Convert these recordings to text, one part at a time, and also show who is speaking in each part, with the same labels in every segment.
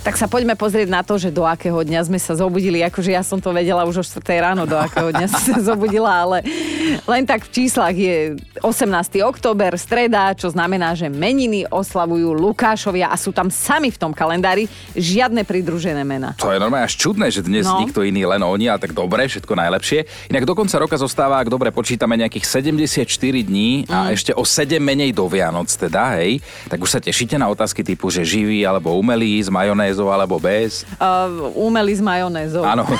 Speaker 1: Tak sa poďme pozrieť na to, že do akého dňa sme sa zobudili. Akože ja som to vedela už o 4 ráno, do akého dňa som sa zobudila, ale len tak v číslach je 18. október, streda, čo znamená, že meniny oslavujú Lukášovia a sú tam sami v tom kalendári žiadne pridružené mena.
Speaker 2: To je normálne až čudné, že dnes
Speaker 1: No.
Speaker 2: nikto iný, len oni, ale tak dobre, všetko najlepšie. Inak do konca roka zostáva, ak dobre počítame, nejakých 74 dní a
Speaker 1: Mm.
Speaker 2: ešte o 7 menej do Vianoc teda, hej. Tak už sa tešíte na otázky typu, že živý alebo umelý, s majonézou alebo bez.
Speaker 1: Uh, umelý s majonézou.
Speaker 2: Áno,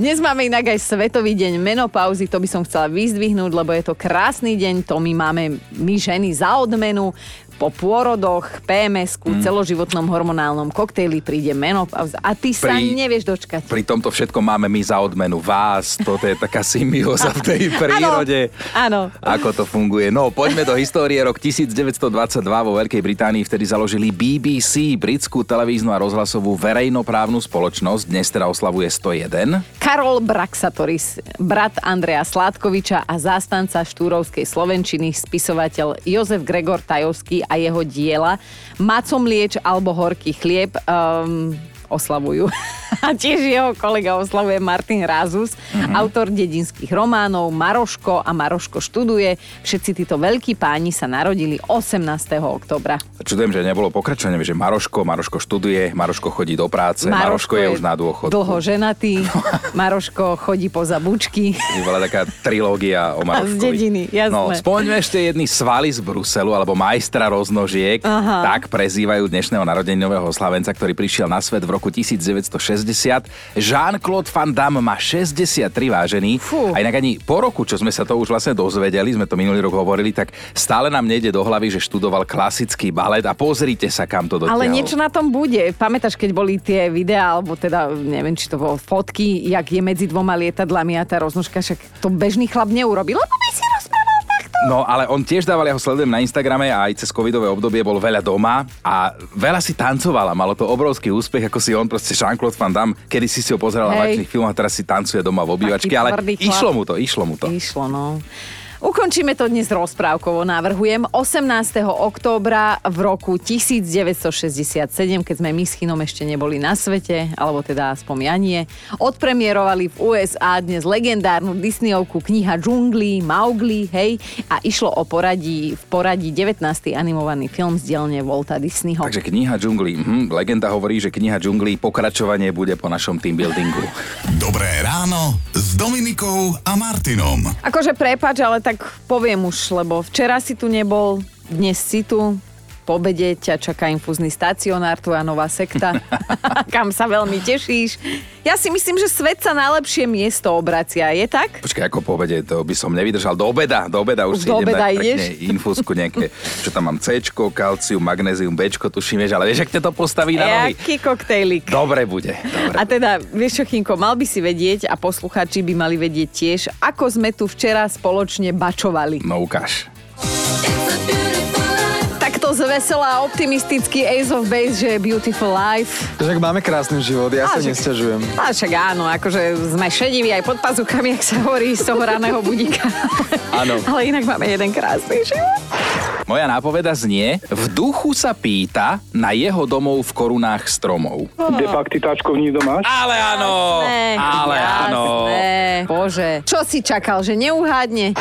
Speaker 1: Dnes máme inak aj Svetový deň menopauzy, to by som chcela vyzdvihnúť, lebo je to krásny deň, to my máme my ženy za odmenu. Po pôrodoch, PMS-ku,
Speaker 2: Mm.
Speaker 1: celoživotnom hormonálnom koktejli príde menopauza a ty sa
Speaker 2: Pri-
Speaker 1: nevieš dočkať.
Speaker 2: pri tomto všetkom máme my za odmenu vás, toto je taká symbióza v tej prírode.
Speaker 1: Áno.
Speaker 2: Ako to funguje? No, poďme do histórie. Rok 1922 vo Veľkej Británii vtedy založili BBC, britskú televíznu a rozhlasovú verejnoprávnu spoločnosť. Dnes teda oslavuje 101.
Speaker 1: Karol Braxatoris, brat Andreja Sládkoviča a zástanca štúrovskej slovenčiny, spisovateľ Jozef Gregor Tajovský a jeho diela. Macom lieč alebo horký chlieb. Um, oslavujú. A tiež jeho kolega oslavuje Martin Rázus, mm-hmm. autor dedinských románov Maroško a Maroško študuje. Všetci títo veľkí páni sa narodili 18. oktobra.
Speaker 2: Čudujem, že nebolo pokračovanie, že Maroško, Maroško študuje, Maroško chodí do práce, Maroško, je už na dôchodku.
Speaker 1: Dlho ženatý, Maroško chodí poza bučky.
Speaker 2: Je bola taká trilógia o
Speaker 1: A z
Speaker 2: Maroškovi.
Speaker 1: dediny, jasné.
Speaker 2: No, spomeňme ešte jedný svaly z Bruselu, alebo majstra roznožiek.
Speaker 1: Aha.
Speaker 2: Tak prezývajú dnešného narodeninového slavenca, ktorý prišiel na svet v roku 1960. Jean-Claude Van Damme má 63 vážený.
Speaker 1: Fú.
Speaker 2: A inak ani po roku, čo sme sa to už vlastne dozvedeli, sme to minulý rok hovorili, tak stále nám nejde do hlavy, že študoval klasický balet a pozrite sa, kam to dotiahol.
Speaker 1: Ale niečo na tom bude. Pamätáš, keď boli tie videá, alebo teda neviem, či to bolo fotky, jak je medzi dvoma lietadlami a tá roznožka, však to bežný chlap neurobil, lebo by si rozprával.
Speaker 2: No, ale on tiež dával, ja ho sledujem na Instagrame a aj cez covidové obdobie bol veľa doma a veľa si tancovala. Malo to obrovský úspech, ako si on proste Jean-Claude Van Damme, kedy si si ho pozeral v
Speaker 1: Hej.
Speaker 2: akčných filmoch a teraz si tancuje doma v obývačke, ale išlo mu to, išlo mu to.
Speaker 1: Išlo, no. Ukončíme to dnes rozprávkovo, navrhujem. 18. októbra v roku 1967, keď sme my s Chinom ešte neboli na svete, alebo teda aspoň ja nie, odpremierovali v USA dnes legendárnu Disneyovku kniha Džunglí, Mowgli, hej, a išlo o poradí, v poradí 19. animovaný film z dielne Walta Disneyho.
Speaker 2: Takže kniha džunglí. Mhm, legenda hovorí, že kniha džunglí pokračovanie bude po našom team buildingu.
Speaker 3: Dobré ráno s Dominikou a Martinom.
Speaker 1: Akože prepač, ale tak poviem už, lebo včera si tu nebol, dnes si tu, po obede ťa čaká infúzny stacionár, tvoja nová sekta, kam sa veľmi tešíš. Ja si myslím, že svet sa na lepšie miesto obracia, je tak?
Speaker 2: Počkaj, ako po obede, to by som nevydržal. Do obeda, do obeda
Speaker 1: Už
Speaker 2: už si
Speaker 1: do
Speaker 2: idem
Speaker 1: obeda
Speaker 2: dať
Speaker 1: ideš?
Speaker 2: infúzku nejaké, čo tam mám C, kalcium, magnézium, B, tuším, vieš, ale vieš, ak to postaví na nohy.
Speaker 1: Jaký koktejlik.
Speaker 2: Dobre bude. Dobre.
Speaker 1: A teda, vieš čo, Chinko, mal by si vedieť a posluchači by mali vedieť tiež, ako sme tu včera spoločne bačovali.
Speaker 2: No ukáž.
Speaker 1: Takto zvesela optimistický Ace of Base, že je Beautiful Life.
Speaker 4: Však máme krásny život, ja
Speaker 1: A,
Speaker 4: sa nesťažujem.
Speaker 1: A však áno, akože sme šediví aj pod pazuchami, ak sa hovorí z toho raného budíka.
Speaker 2: Áno.
Speaker 1: Ale inak máme jeden krásny život.
Speaker 2: Moja nápoveda znie, v duchu sa pýta na jeho domov v korunách stromov.
Speaker 5: De facto táčkov nikto máš?
Speaker 2: Ale áno,
Speaker 1: Jasné,
Speaker 2: ale áno.
Speaker 1: jasné. Bože, čo si čakal, že neuhádne?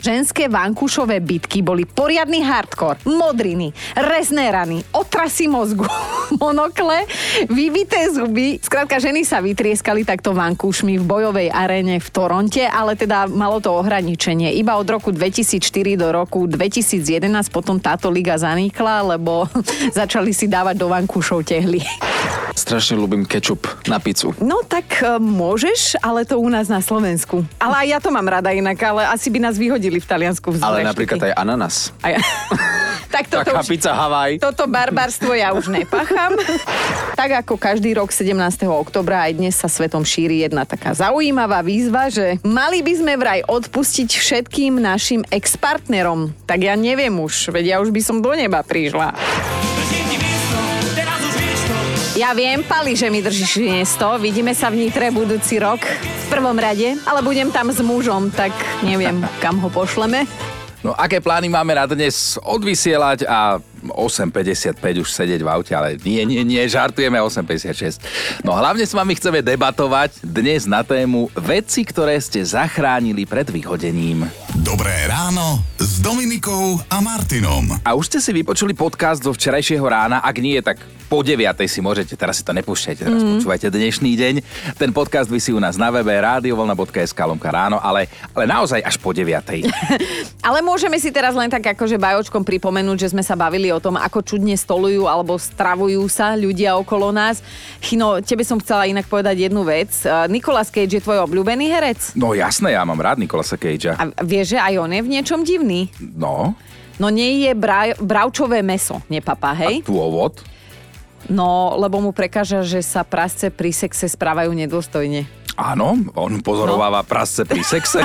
Speaker 1: Ženské vankušové bitky boli poriadny hardcore, modriny, rezné rany, otrasy mozgu, monokle, vybité zuby. Skrátka, ženy sa vytrieskali takto vankúšmi v bojovej aréne v Toronte, ale teda malo to ohraničenie. Iba od roku 2004 do roku 2011 potom táto liga zanikla, lebo začali si dávať do vankúšov tehly.
Speaker 4: Strašne ľúbim kečup na pizzu.
Speaker 1: No tak e, môžeš, ale to u nás na Slovensku. Ale aj ja to mám rada inak, ale asi by nás vyhodili v Taliansku v
Speaker 4: Ale napríklad aj ananas.
Speaker 1: aj... tak toto
Speaker 4: Taká
Speaker 1: už...
Speaker 4: pizza Havaj.
Speaker 1: Toto barbarstvo ja už nepácham. tak ako každý rok 17. oktobra aj dnes sa svetom šíri jedna taká zaujímavá výzva, že mali by sme vraj odpustiť všetkým našim ex-partnerom. Tak ja neviem už, veď ja už by som do neba prišla. Ja viem, Pali, že mi držíš miesto. Vidíme sa v Nitre budúci rok v prvom rade, ale budem tam s mužom, tak neviem, kam ho pošleme.
Speaker 2: No aké plány máme na dnes odvysielať a 8.55 už sedieť v aute, ale nie, nie, nie, žartujeme 8.56. No hlavne s vami chceme debatovať dnes na tému veci, ktoré ste zachránili pred vyhodením.
Speaker 3: Dobré ráno s Dominikou a Martinom.
Speaker 2: A už ste si vypočuli podcast zo včerajšieho rána, ak nie, tak po 9. si môžete, teraz si to nepúšťajte, teraz mm. počúvajte dnešný deň. Ten podcast vysí u nás na webe radiovolna.sk lomka ráno, ale, ale naozaj až po 9.
Speaker 1: Ale môžeme si teraz len tak akože bajočkom pripomenúť, že sme sa bavili o tom, ako čudne stolujú alebo stravujú sa ľudia okolo nás. Chino, tebe som chcela inak povedať jednu vec. Uh, Nicolas Cage je tvoj obľúbený herec?
Speaker 2: No jasné, ja mám rád Nikolasa Cagea.
Speaker 1: A vieš, že aj on je v niečom divný?
Speaker 2: No,
Speaker 1: No nie je bra- bravčové meso, nepapá, hej?
Speaker 2: a dôvod?
Speaker 1: No, lebo mu prekáža, že sa prasce pri sexe správajú nedôstojne.
Speaker 2: Áno, on pozorováva no. prasce pri sexe.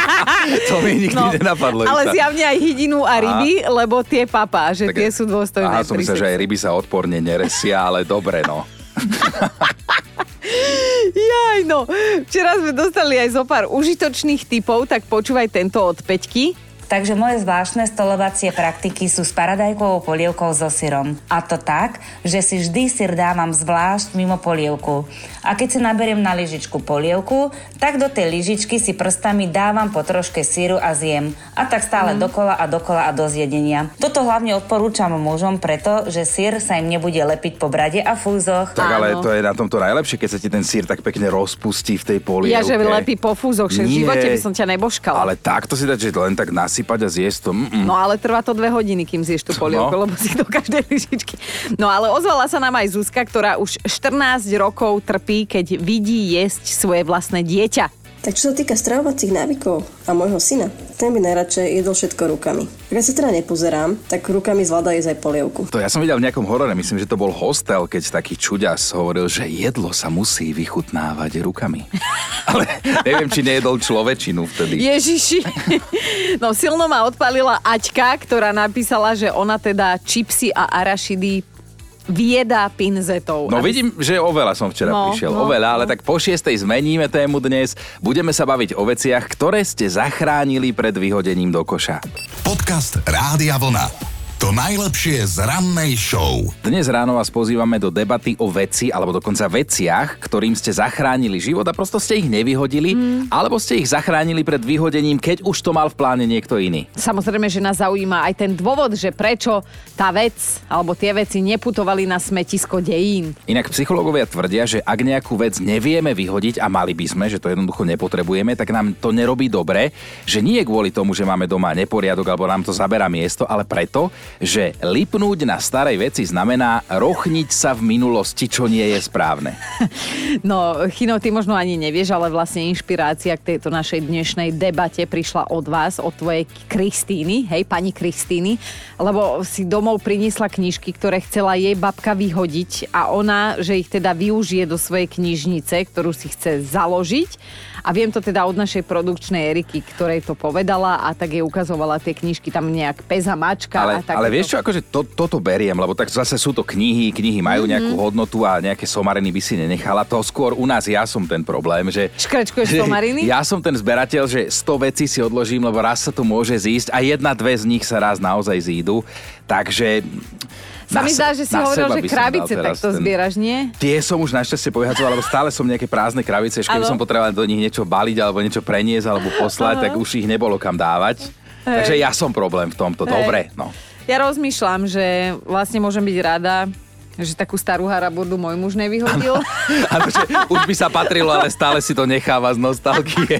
Speaker 2: to mi nikdy
Speaker 1: No,
Speaker 2: nenapadlo.
Speaker 1: ale
Speaker 2: Iša.
Speaker 1: zjavne aj hydinu a ryby, lebo tie papá, že
Speaker 2: Tak-
Speaker 1: tie sú dôstojné.
Speaker 2: Aha, som myslel, že aj ryby sa odporne neresia, ale dobre, no.
Speaker 1: Jaj, no. Včera sme dostali aj zo pár užitočných typov, tak počúvaj tento od Peťky.
Speaker 6: Takže moje zvláštne stolovacie praktiky sú s paradajkovou polievkou so syrom. A to tak, že si vždy syr dávam zvlášť mimo polievku. A keď si naberiem na lyžičku polievku, tak do tej lyžičky si prstami dávam po troške syru a zjem. A tak stále mm. dokola a dokola a do zjedenia. Toto hlavne odporúčam mužom, preto, že syr sa im nebude lepiť po brade a fúzoch.
Speaker 2: Tak ale
Speaker 1: Áno.
Speaker 2: to je na tomto najlepšie, keď sa ti ten sír tak pekne rozpustí v tej polievke.
Speaker 1: Ja, že lepí po fúzoch, že v
Speaker 2: Nie.
Speaker 1: živote by som ťa nebožkala.
Speaker 2: Ale takto si dať, že len tak nasypať a zjesť to. Mm-mm.
Speaker 1: No ale trvá to dve hodiny, kým zješ tú polievku,
Speaker 2: No.
Speaker 1: lebo si do každej lyžičky. No ale ozvala sa nám aj Zuzka, ktorá už 14 rokov trpí, keď vidí jesť svoje vlastné dieťa.
Speaker 7: Tak čo sa týka stravovacích návykov a môjho syna, ten by najradšej jedol všetko rukami. Keď sa teda nepozerám, tak rukami zvláda jesť aj polievku.
Speaker 2: To ja som videl v nejakom horore, myslím, že to bol hostel, keď taký čuďas hovoril, že jedlo sa musí vychutnávať rukami. Ale neviem, či nejedol človečinu vtedy.
Speaker 1: Ježiši. No silno ma odpalila Aťka, ktorá napísala, že ona teda čipsy a arašidy viedá pinzetou.
Speaker 2: No
Speaker 1: Aby-
Speaker 2: vidím, že oveľa som včera
Speaker 1: No,
Speaker 2: prišiel.
Speaker 1: no,
Speaker 2: oveľa, ale
Speaker 1: no.
Speaker 2: tak po šiestej zmeníme tému dnes. Budeme sa baviť o veciach, ktoré ste zachránili pred vyhodením do koša.
Speaker 3: Podcast Rádia Vlna. To najlepšie z rannej show.
Speaker 2: Dnes ráno vás pozývame do debaty o veci, alebo dokonca veciach, ktorým ste zachránili život a prosto ste ich nevyhodili,
Speaker 1: Mm.
Speaker 2: alebo ste ich zachránili pred vyhodením, keď už to mal v pláne niekto iný.
Speaker 1: Samozrejme, že nás zaujíma aj ten dôvod, že prečo tá vec alebo tie veci neputovali na smetisko dejín.
Speaker 2: Inak psychológovia tvrdia, že ak nejakú vec nevieme vyhodiť a mali by sme, že to jednoducho nepotrebujeme, tak nám to nerobí dobre, že nie kvôli tomu, že máme doma neporiadok alebo nám to zaberá miesto, ale preto, že lipnúť na starej veci znamená rochniť sa v minulosti, čo nie je správne.
Speaker 1: No, Chino, ty možno ani nevieš, ale vlastne inšpirácia k tejto našej dnešnej debate prišla od vás, od tvojej Kristíny, hej, pani Kristíny, lebo si domov priniesla knižky, ktoré chcela jej babka vyhodiť a ona, že ich teda využije do svojej knižnice, ktorú si chce založiť. A viem to teda od našej produkčnej Eriky, ktorej to povedala a tak jej ukazovala tie knižky tam nejak peza mačka.
Speaker 2: Ale,
Speaker 1: a takéto.
Speaker 2: ale vieš čo, akože to, toto beriem, lebo tak zase sú to knihy, knihy majú nejakú
Speaker 1: Mhm.
Speaker 2: hodnotu a nejaké somariny by si nenechala. To skôr u nás ja som ten problém, že...
Speaker 1: Škrečkuješ somariny?
Speaker 2: Ja som ten zberateľ, že 100 vecí si odložím, lebo raz sa to môže zísť a jedna, dve z nich sa raz naozaj zídu. Takže...
Speaker 1: Sa mi zdá, že si hovoril, že krabice takto zbieraš, nie?
Speaker 2: Tie som už našťastie povyhadzoval, lebo stále som nejaké prázdne krabice, ešte keby som potreboval do nich niečo baliť alebo niečo preniesť alebo poslať, tak už ich nebolo kam dávať. Takže ja som problém v tomto.
Speaker 1: Hej.
Speaker 2: Dobre, no.
Speaker 1: Ja rozmýšľam, že vlastne môžem byť rada, že takú starú haraburdu môj muž nevyhodil.
Speaker 2: Áno, že už by sa patrilo, ale stále si to necháva z nostalgie.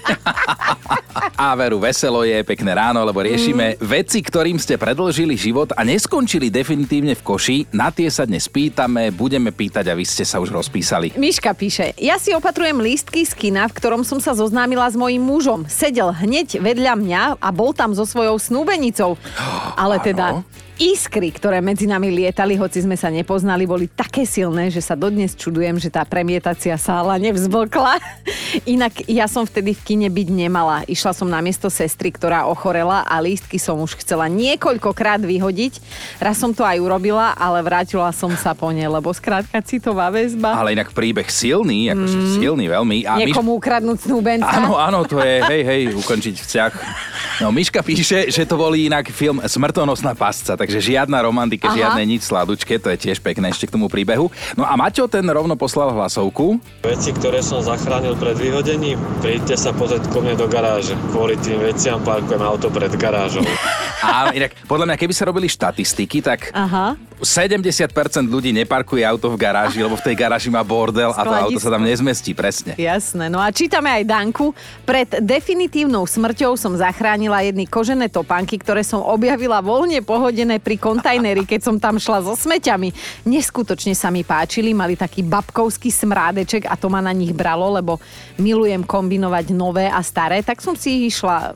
Speaker 2: A veru, veselo je, pekné ráno, lebo riešime veci, ktorým ste predlžili život a neskončili definitívne v koši. Na tie sa dnes pýtame, budeme pýtať a vy ste sa už rozpísali.
Speaker 1: Miška píše, ja si opatrujem lístky z kina, v ktorom som sa zoznámila s mojím mužom. Sedel hneď vedľa mňa a bol tam so svojou snúbenicou. Ale teda. Iskry, ktoré medzi nami lietali, hoci sme sa nepoznali, boli také silné, že sa dodnes čudujem, že tá premietacia sála nevzblkla. Inak ja som vtedy v kine byť nemala. Išla som na miesto sestry, ktorá ochorela a lístky som už chcela niekoľkokrát vyhodiť. Raz som to aj urobila, ale vrátila som sa po ne, lebo skrátka citová väzba.
Speaker 2: Ale inak príbeh silný, akože silný veľmi. A my-
Speaker 1: Niekomu ukradnúť snúbenca.
Speaker 2: Áno, áno, to je, hej, hej, ukončiť vzťah. No, Miška píše, že to bol inak film Smrtonosná pasca, takže žiadna romantika,
Speaker 1: Aha.
Speaker 2: žiadne nič sladučke, to je tiež pekné ešte k tomu príbehu. No a Maťo ten rovno poslal hlasovku.
Speaker 8: Veci, ktoré som zachránil pred vyhodením, príďte sa pozrieť ko mne do garáže. Kvôli tým veciam parkujem auto pred garážou.
Speaker 2: A inak, podľa mňa, keby sa robili štatistiky, tak
Speaker 1: Aha.
Speaker 2: 70% ľudí neparkuje auto v garáži, lebo v tej garáži má bordel a to auto sa tam nezmestí, presne.
Speaker 1: Jasné. No a čítame aj Danku. Pred definitívnou smrťou som zachránila jedny kožené topánky, ktoré som objavila voľne pohodené pri kontajneri, keď som tam šla so smeťami. Neskutočne sa mi páčili, mali taký babkovský smrádeček a to ma na nich bralo, lebo milujem kombinovať nové a staré, tak som si ich išla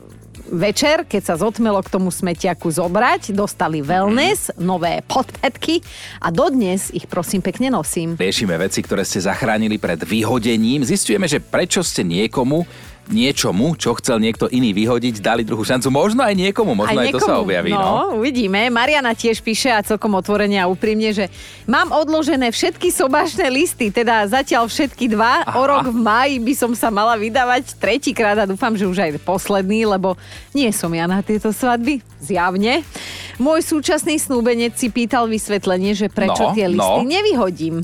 Speaker 1: večer, keď sa zotmelo k tomu smetiaku zobrať, dostali wellness, nové podpätky a dodnes ich prosím pekne nosím.
Speaker 2: Riešime veci, ktoré ste zachránili pred vyhodením. Zistujeme, že prečo ste niekomu niečomu, čo chcel niekto iný vyhodiť, dali druhú šancu. Možno aj niekomu, možno aj, aj to sa objaví. No.
Speaker 1: no, uvidíme. Mariana tiež píše a celkom otvorene a úprimne, že mám odložené všetky sobášne listy, teda zatiaľ všetky dva. Aha. O rok v máji by som sa mala vydávať tretíkrát a dúfam, že už aj posledný, lebo nie som ja na tieto svadby. Zjavne. Môj súčasný snúbenec si pýtal vysvetlenie, že prečo
Speaker 2: No,
Speaker 1: tie listy
Speaker 2: no.
Speaker 1: nevyhodím.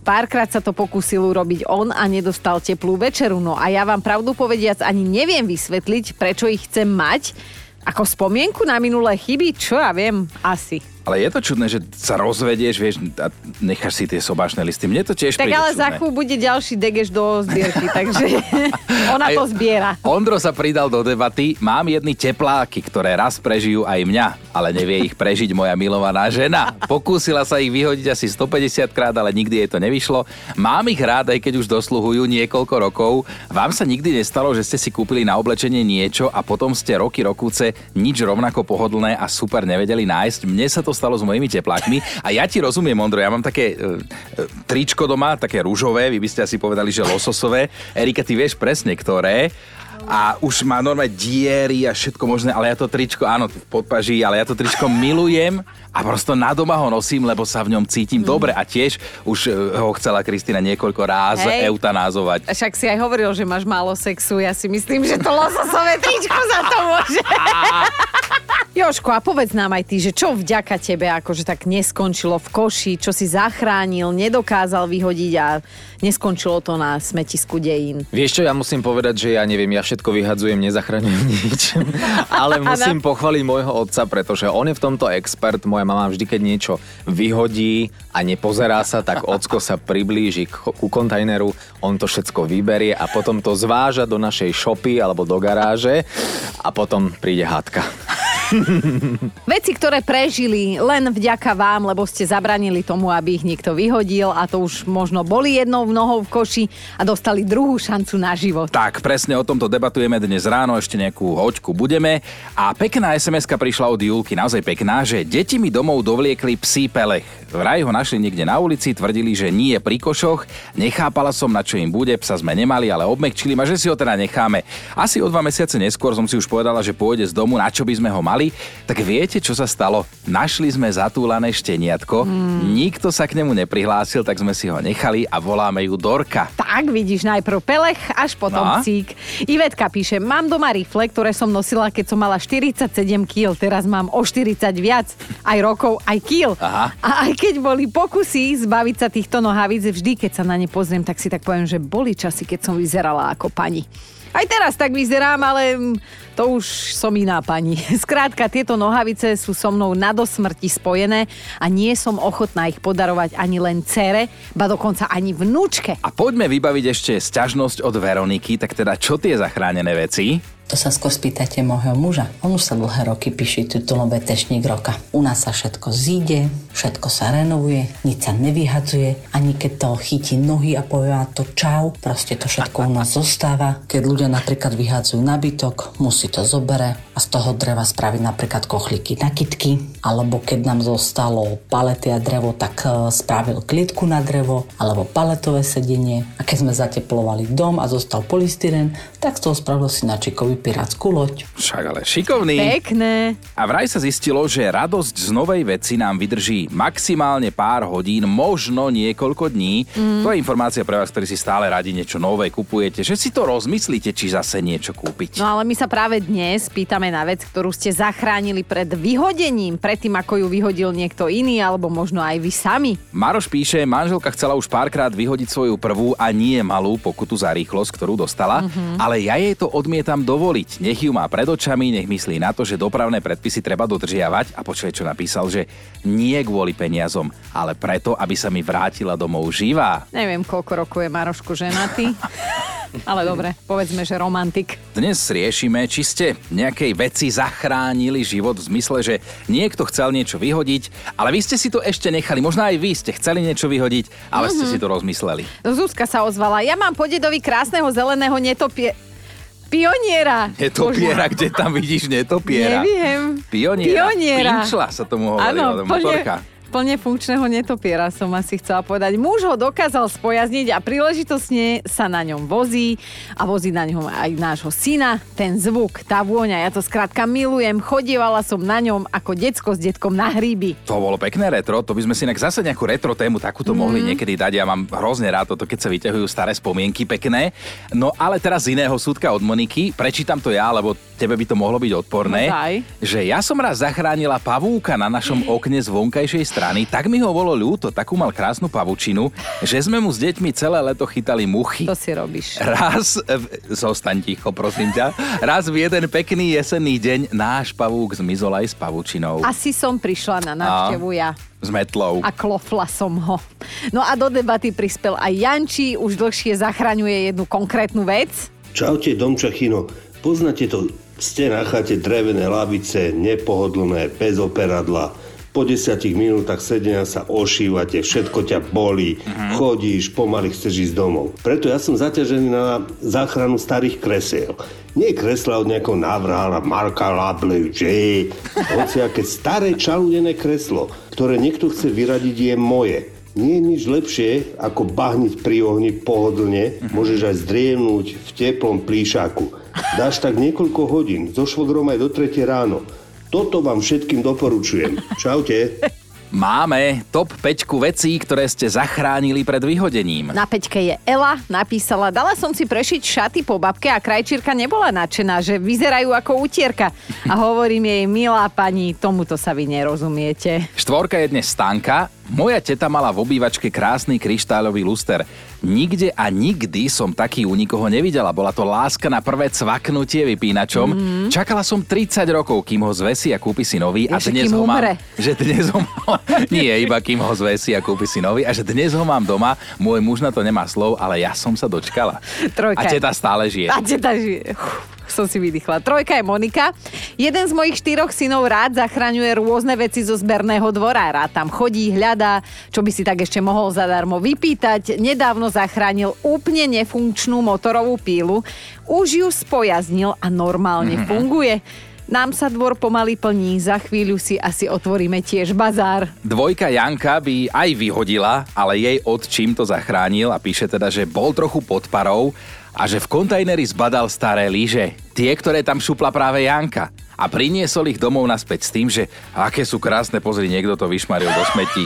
Speaker 1: Párkrát sa to pokúsil urobiť on a nedostal teplú večeru. No a ja vám pravdu povediac ani neviem vysvetliť, prečo ich chcem mať. Ako spomienku na minulé chyby, čo ja viem, asi.
Speaker 2: Ale je to čudné, že sa rozvedieš, vieš, a necháš si tie sobášne listy. Mne to tiež
Speaker 1: Tak
Speaker 2: príde
Speaker 1: ale
Speaker 2: čudné.
Speaker 1: za chvíľu bude ďalší degeš do zbierky, takže ona
Speaker 2: Aj-
Speaker 1: to zbiera.
Speaker 2: Ondro sa pridal do debaty. Mám jedny tepláky, ktoré raz prežijú aj mňa, ale nevie ich prežiť moja milovaná žena. Pokúsila sa ich vyhodiť asi 150 krát, ale nikdy jej to nevyšlo. Mám ich rád, aj keď už dosluhujú niekoľko rokov. Vám sa nikdy nestalo, že ste si kúpili na oblečenie niečo a potom ste roky rokúce nič rovnako pohodlné a super nevedeli nájsť. Mne sa to stalo s mojimi teplákmi a ja ti rozumiem, Ondro, ja mám také e, e, tričko doma, také rúžové, vy by ste asi povedali, že lososové. Erika, ty vieš presne, ktoré a už má normálne diery a všetko možné, ale ja to tričko, áno, v podpaží, ale ja to tričko milujem a prosto na doma ho nosím, lebo sa v ňom cítim dobre a tiež už e, ho chcela Kristina niekoľko ráz
Speaker 1: Hej.
Speaker 2: eutanázovať.
Speaker 1: Však si aj hovoril, že máš málo sexu. Ja si myslím, že to lososové tričko za to môže. Joško, a povedz nám aj ty, že čo vďaka tebe akože tak neskončilo v koši, čo si zachránil, nedokázal vyhodiť a neskončilo to na smetisku dejín.
Speaker 4: Vieš čo, ja musím povedať, že ja neviem, ja všetko vyhadzujem, nezachraňujem nič. Ale musím pochváliť môjho otca, pretože on je v tomto expert. Moja mama vždy, keď niečo vyhodí a nepozerá sa, tak ocko sa priblíži k, ku kontajneru, on to všetko vyberie a potom to zváža do našej šopy alebo do garáže a potom príde hádka.
Speaker 1: Veci, ktoré prežili len vďaka vám, lebo ste zabranili tomu, aby ich niekto vyhodil a to už možno boli jednou nohou v koši a dostali druhú šancu na život.
Speaker 2: Tak, presne o tomto debatujeme dnes ráno, ešte nejakú hoďku budeme. A pekná sms prišla od Julky, naozaj pekná, že deti mi domov dovliekli psí pelech. Vraj ho našli niekde na ulici, tvrdili, že nie je pri košoch. Nechápala som, na čo im bude, psa sme nemali, ale obmekčili ma, že si ho teda necháme. Asi o dva mesiace neskôr som si už povedala, že pôjde z domu, na čo by sme ho mali. Tak viete, čo sa stalo? Našli sme zatúlané šteniatko, nikto sa k nemu neprihlásil, tak sme si ho nechali a voláme ju Dorka.
Speaker 1: Tak, vidíš, najprv pelech, až potom
Speaker 2: No.
Speaker 1: cík. Ivetka píše, mám doma rifle, ktoré som nosila, keď som mala 47 kg, teraz mám o 40 viac, aj rokov, aj kil. A aj keď boli pokusy zbaviť sa týchto nohavíc, vždy, keď sa na ne pozriem, tak si tak poviem, že boli časy, keď som vyzerala ako pani. Aj teraz tak vyzerám, ale to už som iná pani. Skrátka, tieto nohavice sú so mnou na dosmrti spojené a nie som ochotná ich podarovať ani len cere, ba dokonca ani vnúčke.
Speaker 2: A poďme vybaviť ešte sťažnosť od Veroniky, tak teda čo tie zachránené veci?
Speaker 9: To sa skôr spýtajte môjho muža. On už sa dlhé roky píše titulové tešník roka. U nás sa všetko zíde, všetko sa renovuje, nič sa nevyhadzuje, ani keď to chytí nohy a povie to čau, proste to všetko u nás zostáva. Keď ľudia napríklad vyhadzujú nabytok, musí to zobere a z toho dreva spraviť napríklad kochlíky na kitky, alebo keď nám zostalo palety a drevo, tak e, spravil klitku na drevo, alebo paletové sedenie a keď sme zateplovali dom a zostal polystyren, tak z toho spravil si na čikový pirátsku loď.
Speaker 2: Však ale šikovný.
Speaker 1: Pekné.
Speaker 2: A vraj sa zistilo, že radosť z novej veci nám vydrží maximálne pár hodín, možno niekoľko dní. Mm. To je informácia pre vás, ktorí si stále radi niečo nové kupujete, že si to rozmyslíte, či zase niečo kúpiť.
Speaker 1: No ale my sa práve dnes pýtame na vec, ktorú ste zachránili pred vyhodením, predtým ako ju vyhodil niekto iný, alebo možno aj vy sami.
Speaker 2: Maroš píše, manželka chcela už párkrát vyhodiť svoju prvú a nie malú pokutu za rýchlosť, ktorú dostala, mm-hmm. ale ja jej to odmietam dovoliť. Nech ju má pred očami, nech myslí na to, že dopravné predpisy treba dodržiavať a počuje, čo napísal, že nie kvôli peniazom, ale preto, aby sa mi vrátila domov živá.
Speaker 1: Neviem, koľko rokov je Marošku ženatý. Ale dobre, povedzme, že romantik.
Speaker 2: Dnes riešime, či ste nejakej veci zachránili život v zmysle, že niekto chcel niečo vyhodiť, ale vy ste si to ešte nechali. Možno aj vy ste chceli niečo vyhodiť, ale mm-hmm. ste si to rozmysleli.
Speaker 1: Zuzka sa ozvala. Ja mám po dedovi krásneho zeleného netopie... Pioniera.
Speaker 2: Netopiera, kde tam vidíš netopiera?
Speaker 1: Neviem.
Speaker 2: Pioniera.
Speaker 1: Pioniera.
Speaker 2: Pinčla sa tomu hovorí,
Speaker 1: Áno,
Speaker 2: motorka.
Speaker 1: plne, plne funkčného netopiera som asi chcela povedať. Muž ho dokázal spojazniť a príležitosne sa na ňom vozí a vozí na ňom aj nášho syna. Ten zvuk, tá vôňa, ja to skrátka milujem. Chodievala som na ňom ako decko s detkom na hríby.
Speaker 2: To bolo pekné retro, to by sme si inak zase nejakú retro tému takúto mm. mohli niekedy dať. Ja mám hrozne rád toto, keď sa vyťahujú staré spomienky pekné. No ale teraz z iného súdka od Moniky, prečítam to ja, lebo tebe by to mohlo byť odporné,
Speaker 1: No daj.
Speaker 2: že ja som raz zachránila pavúka na našom okne z vonkajšej strany, tak mi ho bolo ľúto, takú mal krásnu pavučinu, že sme mu s deťmi celé leto chytali muchy.
Speaker 1: To si robíš.
Speaker 2: Raz, v- zostaň ticho, prosím ťa, raz v jeden pekný jesenný deň náš pavúk zmizol aj s pavučinou.
Speaker 1: Asi som prišla na návštevu ja.
Speaker 2: S metlou.
Speaker 1: a klofla som ho. No a do debaty prispel aj Janči, už dlhšie zachraňuje jednu konkrétnu vec.
Speaker 10: Čaute, Domčachino. Poznáte to? Ste na chate drevené lavice, nepohodlné, bez operadla. Po desiatich minútach sedenia sa ošívate, všetko ťa bolí, chodíš, pomaly chceš ísť domov. Preto ja som zaťažený na záchranu starých kresiel. Nie kresla od nejakého návrhala Marka Lablevže, hociaké staré čalúdené kreslo, ktoré niekto chce vyradiť, je moje. Nie je nič lepšie, ako bahniť pri ohni pohodlne, môžeš aj zdriemnúť v teplom plíšaku. Dáš tak niekoľko hodín, so švogrom aj do 3 ráno. Toto vám všetkým doporučujem. Čaute.
Speaker 2: Máme top 5 vecí, ktoré ste zachránili pred vyhodením.
Speaker 1: Na peťke je Ela, napísala, dala som si prešiť šaty po babke a krajčírka nebola nadšená, že vyzerajú ako utierka. A hovorím jej, milá pani, tomuto sa vy nerozumiete.
Speaker 2: Štvorka je dnes Stanka. Moja teta mala v obývačke krásny kryštáľový luster. Nikde a nikdy som taký u nikoho nevidela. Bola to láska na prvé cvaknutie vypínačom. Mm-hmm. Čakala som 30 rokov, kým ho zvesí a kúpi si nový. a
Speaker 1: Ešte
Speaker 2: dnes ho mám...
Speaker 1: umre.
Speaker 2: Že dnes ho mám... Nie, iba kým ho zvesí a kúpi si nový. A že dnes ho mám doma. Môj muž na to nemá slov, ale ja som sa dočkala.
Speaker 1: Trojka.
Speaker 2: A teta stále žije.
Speaker 1: A teta žije. Uf, som si vydýchla. Trojka je Monika. Jeden z mojich štyroch synov rád zachraňuje rôzne veci zo zberného dvora. Rád tam chodí, hľadá, čo by si tak ešte mohol zadarmo vypýtať. Nedávno zachránil úplne nefunkčnú motorovú pílu. Už ju spojaznil a normálne
Speaker 2: Mhm.
Speaker 1: mm-hmm. funguje. Nám sa dvor pomaly plní, za chvíľu si asi otvoríme tiež bazár.
Speaker 2: Dvojka Janka by aj vyhodila, ale jej otčím to zachránil a píše teda, že bol trochu pod parou a že v kontajneri zbadal staré lyže. Tie, ktoré tam šupla práve Janka. A priniesol ich domov naspäť s tým, že aké sú krásne, pozri, niekto to vyšmaril do smetí.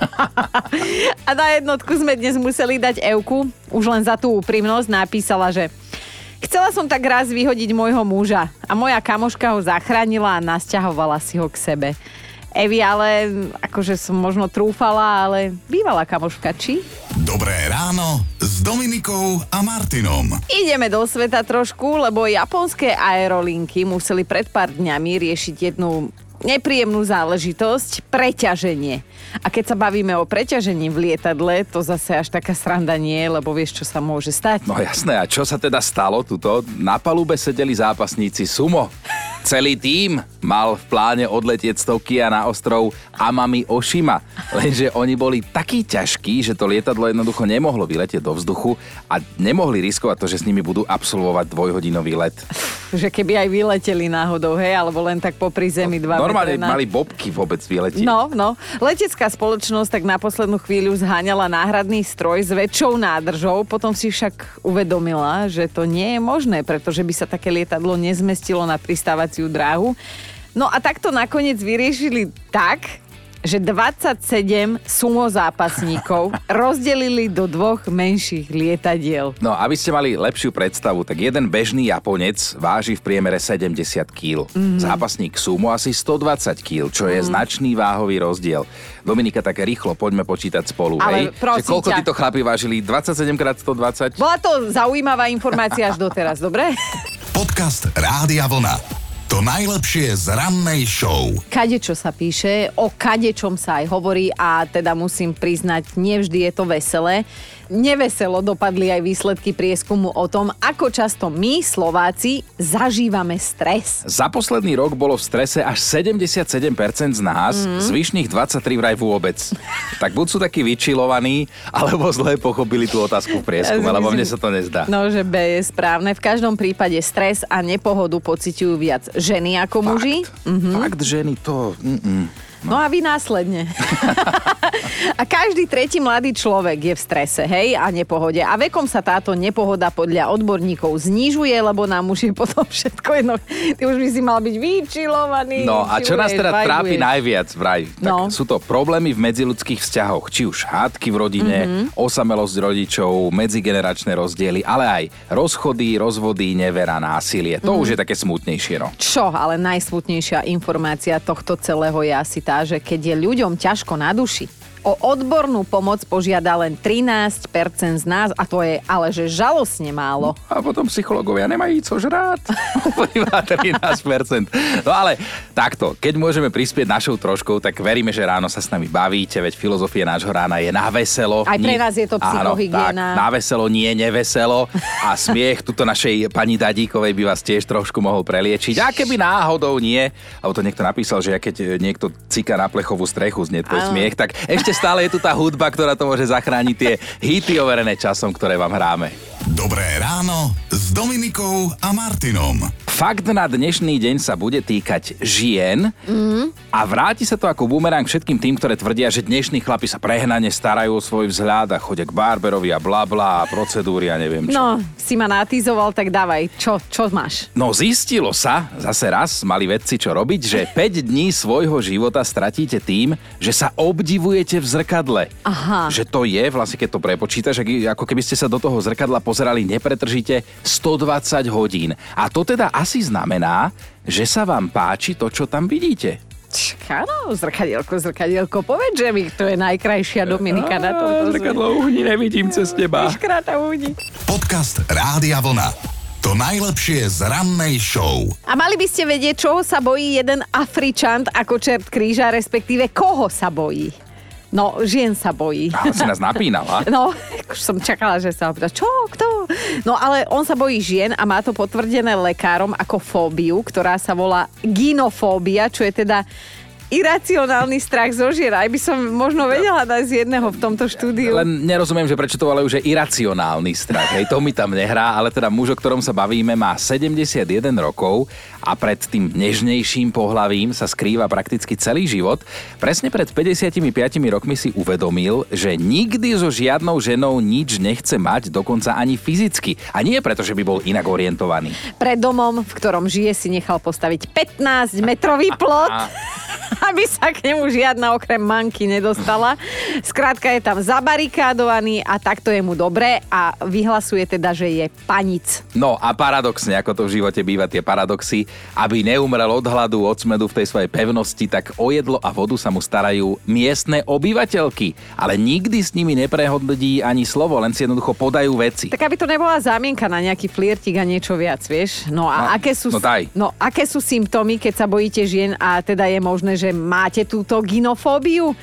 Speaker 1: A na jednotku sme dnes museli dať Evku, už len za tú úprimnosť napísala, že Chcela som tak raz vyhodiť môjho muža a moja kamoška ho zachránila a nasťahovala si ho k sebe. Evi, ale akože som možno trúfala, ale bývala kamoška, či?
Speaker 3: Dobré ráno s Dominikou a Martinom.
Speaker 1: Ideme do sveta trošku, lebo japonské aerolinky museli pred pár dňami riešiť jednu nepríjemnú záležitosť, preťaženie. A keď sa bavíme o preťažení v lietadle, to zase až taká sranda nie, lebo vieš, čo sa môže stať.
Speaker 2: No jasné, a čo sa teda stalo tuto? Na palube sedeli zápasníci Sumo. Celý tím mal v pláne odletieť z Tokia na ostrov Amami Oshima. Lenže oni boli takí ťažkí, že to lietadlo jednoducho nemohlo vyletieť do vzduchu a nemohli riskovať to, že s nimi budú absolvovať dvojhodinový let.
Speaker 1: Že keby aj vyleteli náhodou, hej, alebo len tak popri zemi dva
Speaker 2: Normálne
Speaker 1: metre na...
Speaker 2: mali bobky vôbec vyletieť.
Speaker 1: No, no. Letecká spoločnosť tak na poslednú chvíľu zháňala náhradný stroj s väčšou nádržou, potom si však uvedomila, že to nie je možné, pretože by sa také lietadlo nezmestilo na pristávaciu dráhu. No a takto nakoniec vyriešili tak, že 27 sumo zápasníkov rozdelili do dvoch menších lietadiel.
Speaker 2: No, aby ste mali lepšiu predstavu, tak jeden bežný Japonec váži v priemere 70 kg. Mm-hmm. Zápasník sumo asi 120 kg, čo je mm-hmm. značný váhový rozdiel. Dominika, tak rýchlo poďme počítať spolu.
Speaker 1: Ale
Speaker 2: hej? že koľko
Speaker 1: ťa.
Speaker 2: títo chlapi vážili? 27 x 120?
Speaker 1: Bola to zaujímavá informácia až doteraz, dobre?
Speaker 3: Podcast Rádia Vlna. To najlepšie z rannej show.
Speaker 1: Kadečo sa píše, o kadečom sa aj hovorí a teda musím priznať, nevždy je to veselé. Neveselo dopadli aj výsledky prieskumu o tom, ako často my, Slováci, zažívame stres.
Speaker 2: Za posledný rok bolo v strese až 77% z nás, mm. zvyšných 23 vraj vôbec. tak buď sú takí vyčilovaní, alebo zle pochopili tú otázku v prieskume, lebo mne sa to nezdá.
Speaker 1: No, že B je správne. V každom prípade stres a nepohodu pociťujú viac ženy ako muži.
Speaker 2: Mhm. Fakt, ženy to... Mm-mm.
Speaker 1: No a vy následne. a každý tretí mladý človek je v strese, hej, a nepohode. A vekom sa táto nepohoda podľa odborníkov znižuje, lebo nám už je potom všetko jedno. Ty už by si mal byť vyčilovaný.
Speaker 2: No a čo nás teda trápi
Speaker 1: vajbuješ.
Speaker 2: najviac vraj? Tak
Speaker 1: No.
Speaker 2: sú to problémy v medziludských vzťahoch, či už hádky v rodine,
Speaker 1: Mhm.
Speaker 2: osamelosť rodičov, medzigeneračné rozdiely, ale aj rozchody, rozvody, nevera, násilie. To
Speaker 1: Mhm.
Speaker 2: už je také smutnejšie, no.
Speaker 1: Čo, ale najsmutnejšia informácia tohto celého je asi tá, že keď je ľuďom ťažko na duši, o odbornú pomoc požiada len 13% z nás a to je ale že žalostne málo.
Speaker 2: A potom psychológovia nemajú čo žrát. Iba 13%. No ale takto, keď môžeme prispieť našou troškou, tak veríme, že ráno sa s nami bavíte, veď filozofia nášho rána je na veselo.
Speaker 1: Aj pre nás je to
Speaker 2: Áno,
Speaker 1: psychohygiena.
Speaker 2: tak, na veselo, nie neveselo. A smiech tuto našej pani Dadíkovej by vás tiež trošku mohol preliečiť. A keby náhodou nie, alebo to niekto napísal, že ja keď niekto cika na plechovú strechu znie tvoj
Speaker 1: Áno.
Speaker 2: smiech, tak ešte stále je tu tá hudba, ktorá to môže zachrániť tie hity overené časom, ktoré vám hráme.
Speaker 3: Dobré ráno s Dominikou a Martinom.
Speaker 2: Fakt na dnešný deň sa bude týkať žien
Speaker 1: Mm.
Speaker 2: a vráti sa to ako bumerang všetkým tým, ktoré tvrdia, že dnešní chlapi sa prehnane starajú o svoj vzhľad a chodia k barberovi a bla bla a procedúry a neviem čo.
Speaker 1: No, si ma natizoval, tak dávaj, čo, čo máš?
Speaker 2: No zistilo sa, zase raz mali vedci čo robiť, že 5 dní svojho života stratíte tým, že sa obdivujete v zrkadle.
Speaker 1: Aha.
Speaker 2: Že to je, vlastne keď to prepočítaš, ak- ako keby ste sa do toho zrkadla pozerali nepretržite 120 hodín. A to teda asi znamená, že sa vám páči to, čo tam vidíte.
Speaker 1: Áno, zrkadielko, zrkadielko, povedz, že mi to je najkrajšia Dominika na tomto
Speaker 2: zrkadlo uhni, nevidím cez teba.
Speaker 1: Škráta uhni.
Speaker 3: Podcast Rádia Vlna. To najlepšie z rannej show.
Speaker 1: A mali by ste vedieť, čoho sa bojí jeden Afričant ako čert kríža, respektíve koho sa bojí. No, žien sa bojí.
Speaker 2: A si nás napínala.
Speaker 1: No, už som čakala, že sa opýta, čo, kto? No ale on sa bojí žien a má to potvrdené lekárom ako fóbiu, ktorá sa volá ginofóbia, čo je teda iracionálny strach zo žien. Aj by som možno vedela nájsť jedného v tomto štúdiu.
Speaker 2: Len nerozumiem, že prečo to ale už je iracionálny strach. Hej, to mi tam nehrá, ale teda muž, o ktorom sa bavíme, má 71 rokov a pred tým nežnejším pohlavím sa skrýva prakticky celý život. Presne pred 55 rokmi si uvedomil, že nikdy so žiadnou ženou nič nechce mať, dokonca ani fyzicky. A nie preto, že by bol inak orientovaný.
Speaker 1: Pred domom, v ktorom žije, si nechal postaviť 15-metrový plot. aby sa k nemu žiadna okrem manky nedostala. Skrátka je tam zabarikádovaný a takto je mu dobre a vyhlasuje teda, že je panic.
Speaker 2: No a paradoxne, ako to v živote býva tie paradoxy, aby neumrel od hladu, od smedu v tej svojej pevnosti, tak o jedlo a vodu sa mu starajú miestne obyvateľky. Ale nikdy s nimi neprehodí ani slovo, len si jednoducho podajú veci.
Speaker 1: Tak aby to nebola zámienka na nejaký flirtik a niečo viac, vieš? No a
Speaker 2: No,
Speaker 1: aké sú,
Speaker 2: no daj.
Speaker 1: no, aké sú symptómy, keď sa bojíte žien a teda je možné, že máte túto ginofóbiu?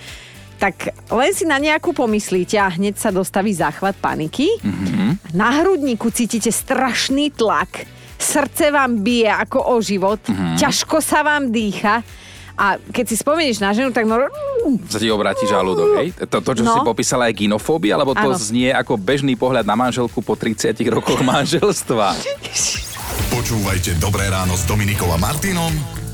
Speaker 1: Tak len si na nejakú pomyslíte a hneď sa dostaví záchvat paniky.
Speaker 2: Mhm.
Speaker 1: Na hrudníku cítite strašný tlak. Srdce vám bije ako o život.
Speaker 2: Mhm.
Speaker 1: Ťažko sa vám dýcha. A keď si spomenieš na ženu, tak no...
Speaker 2: Sa ti obráti žalúdok, hej? To, to čo
Speaker 1: No.
Speaker 2: si popísala, je ginofóbia, alebo to
Speaker 1: Áno.
Speaker 2: znie ako bežný pohľad na manželku po 30 rokoch manželstva?
Speaker 3: Počúvajte Dobré ráno s Dominikou a Martinom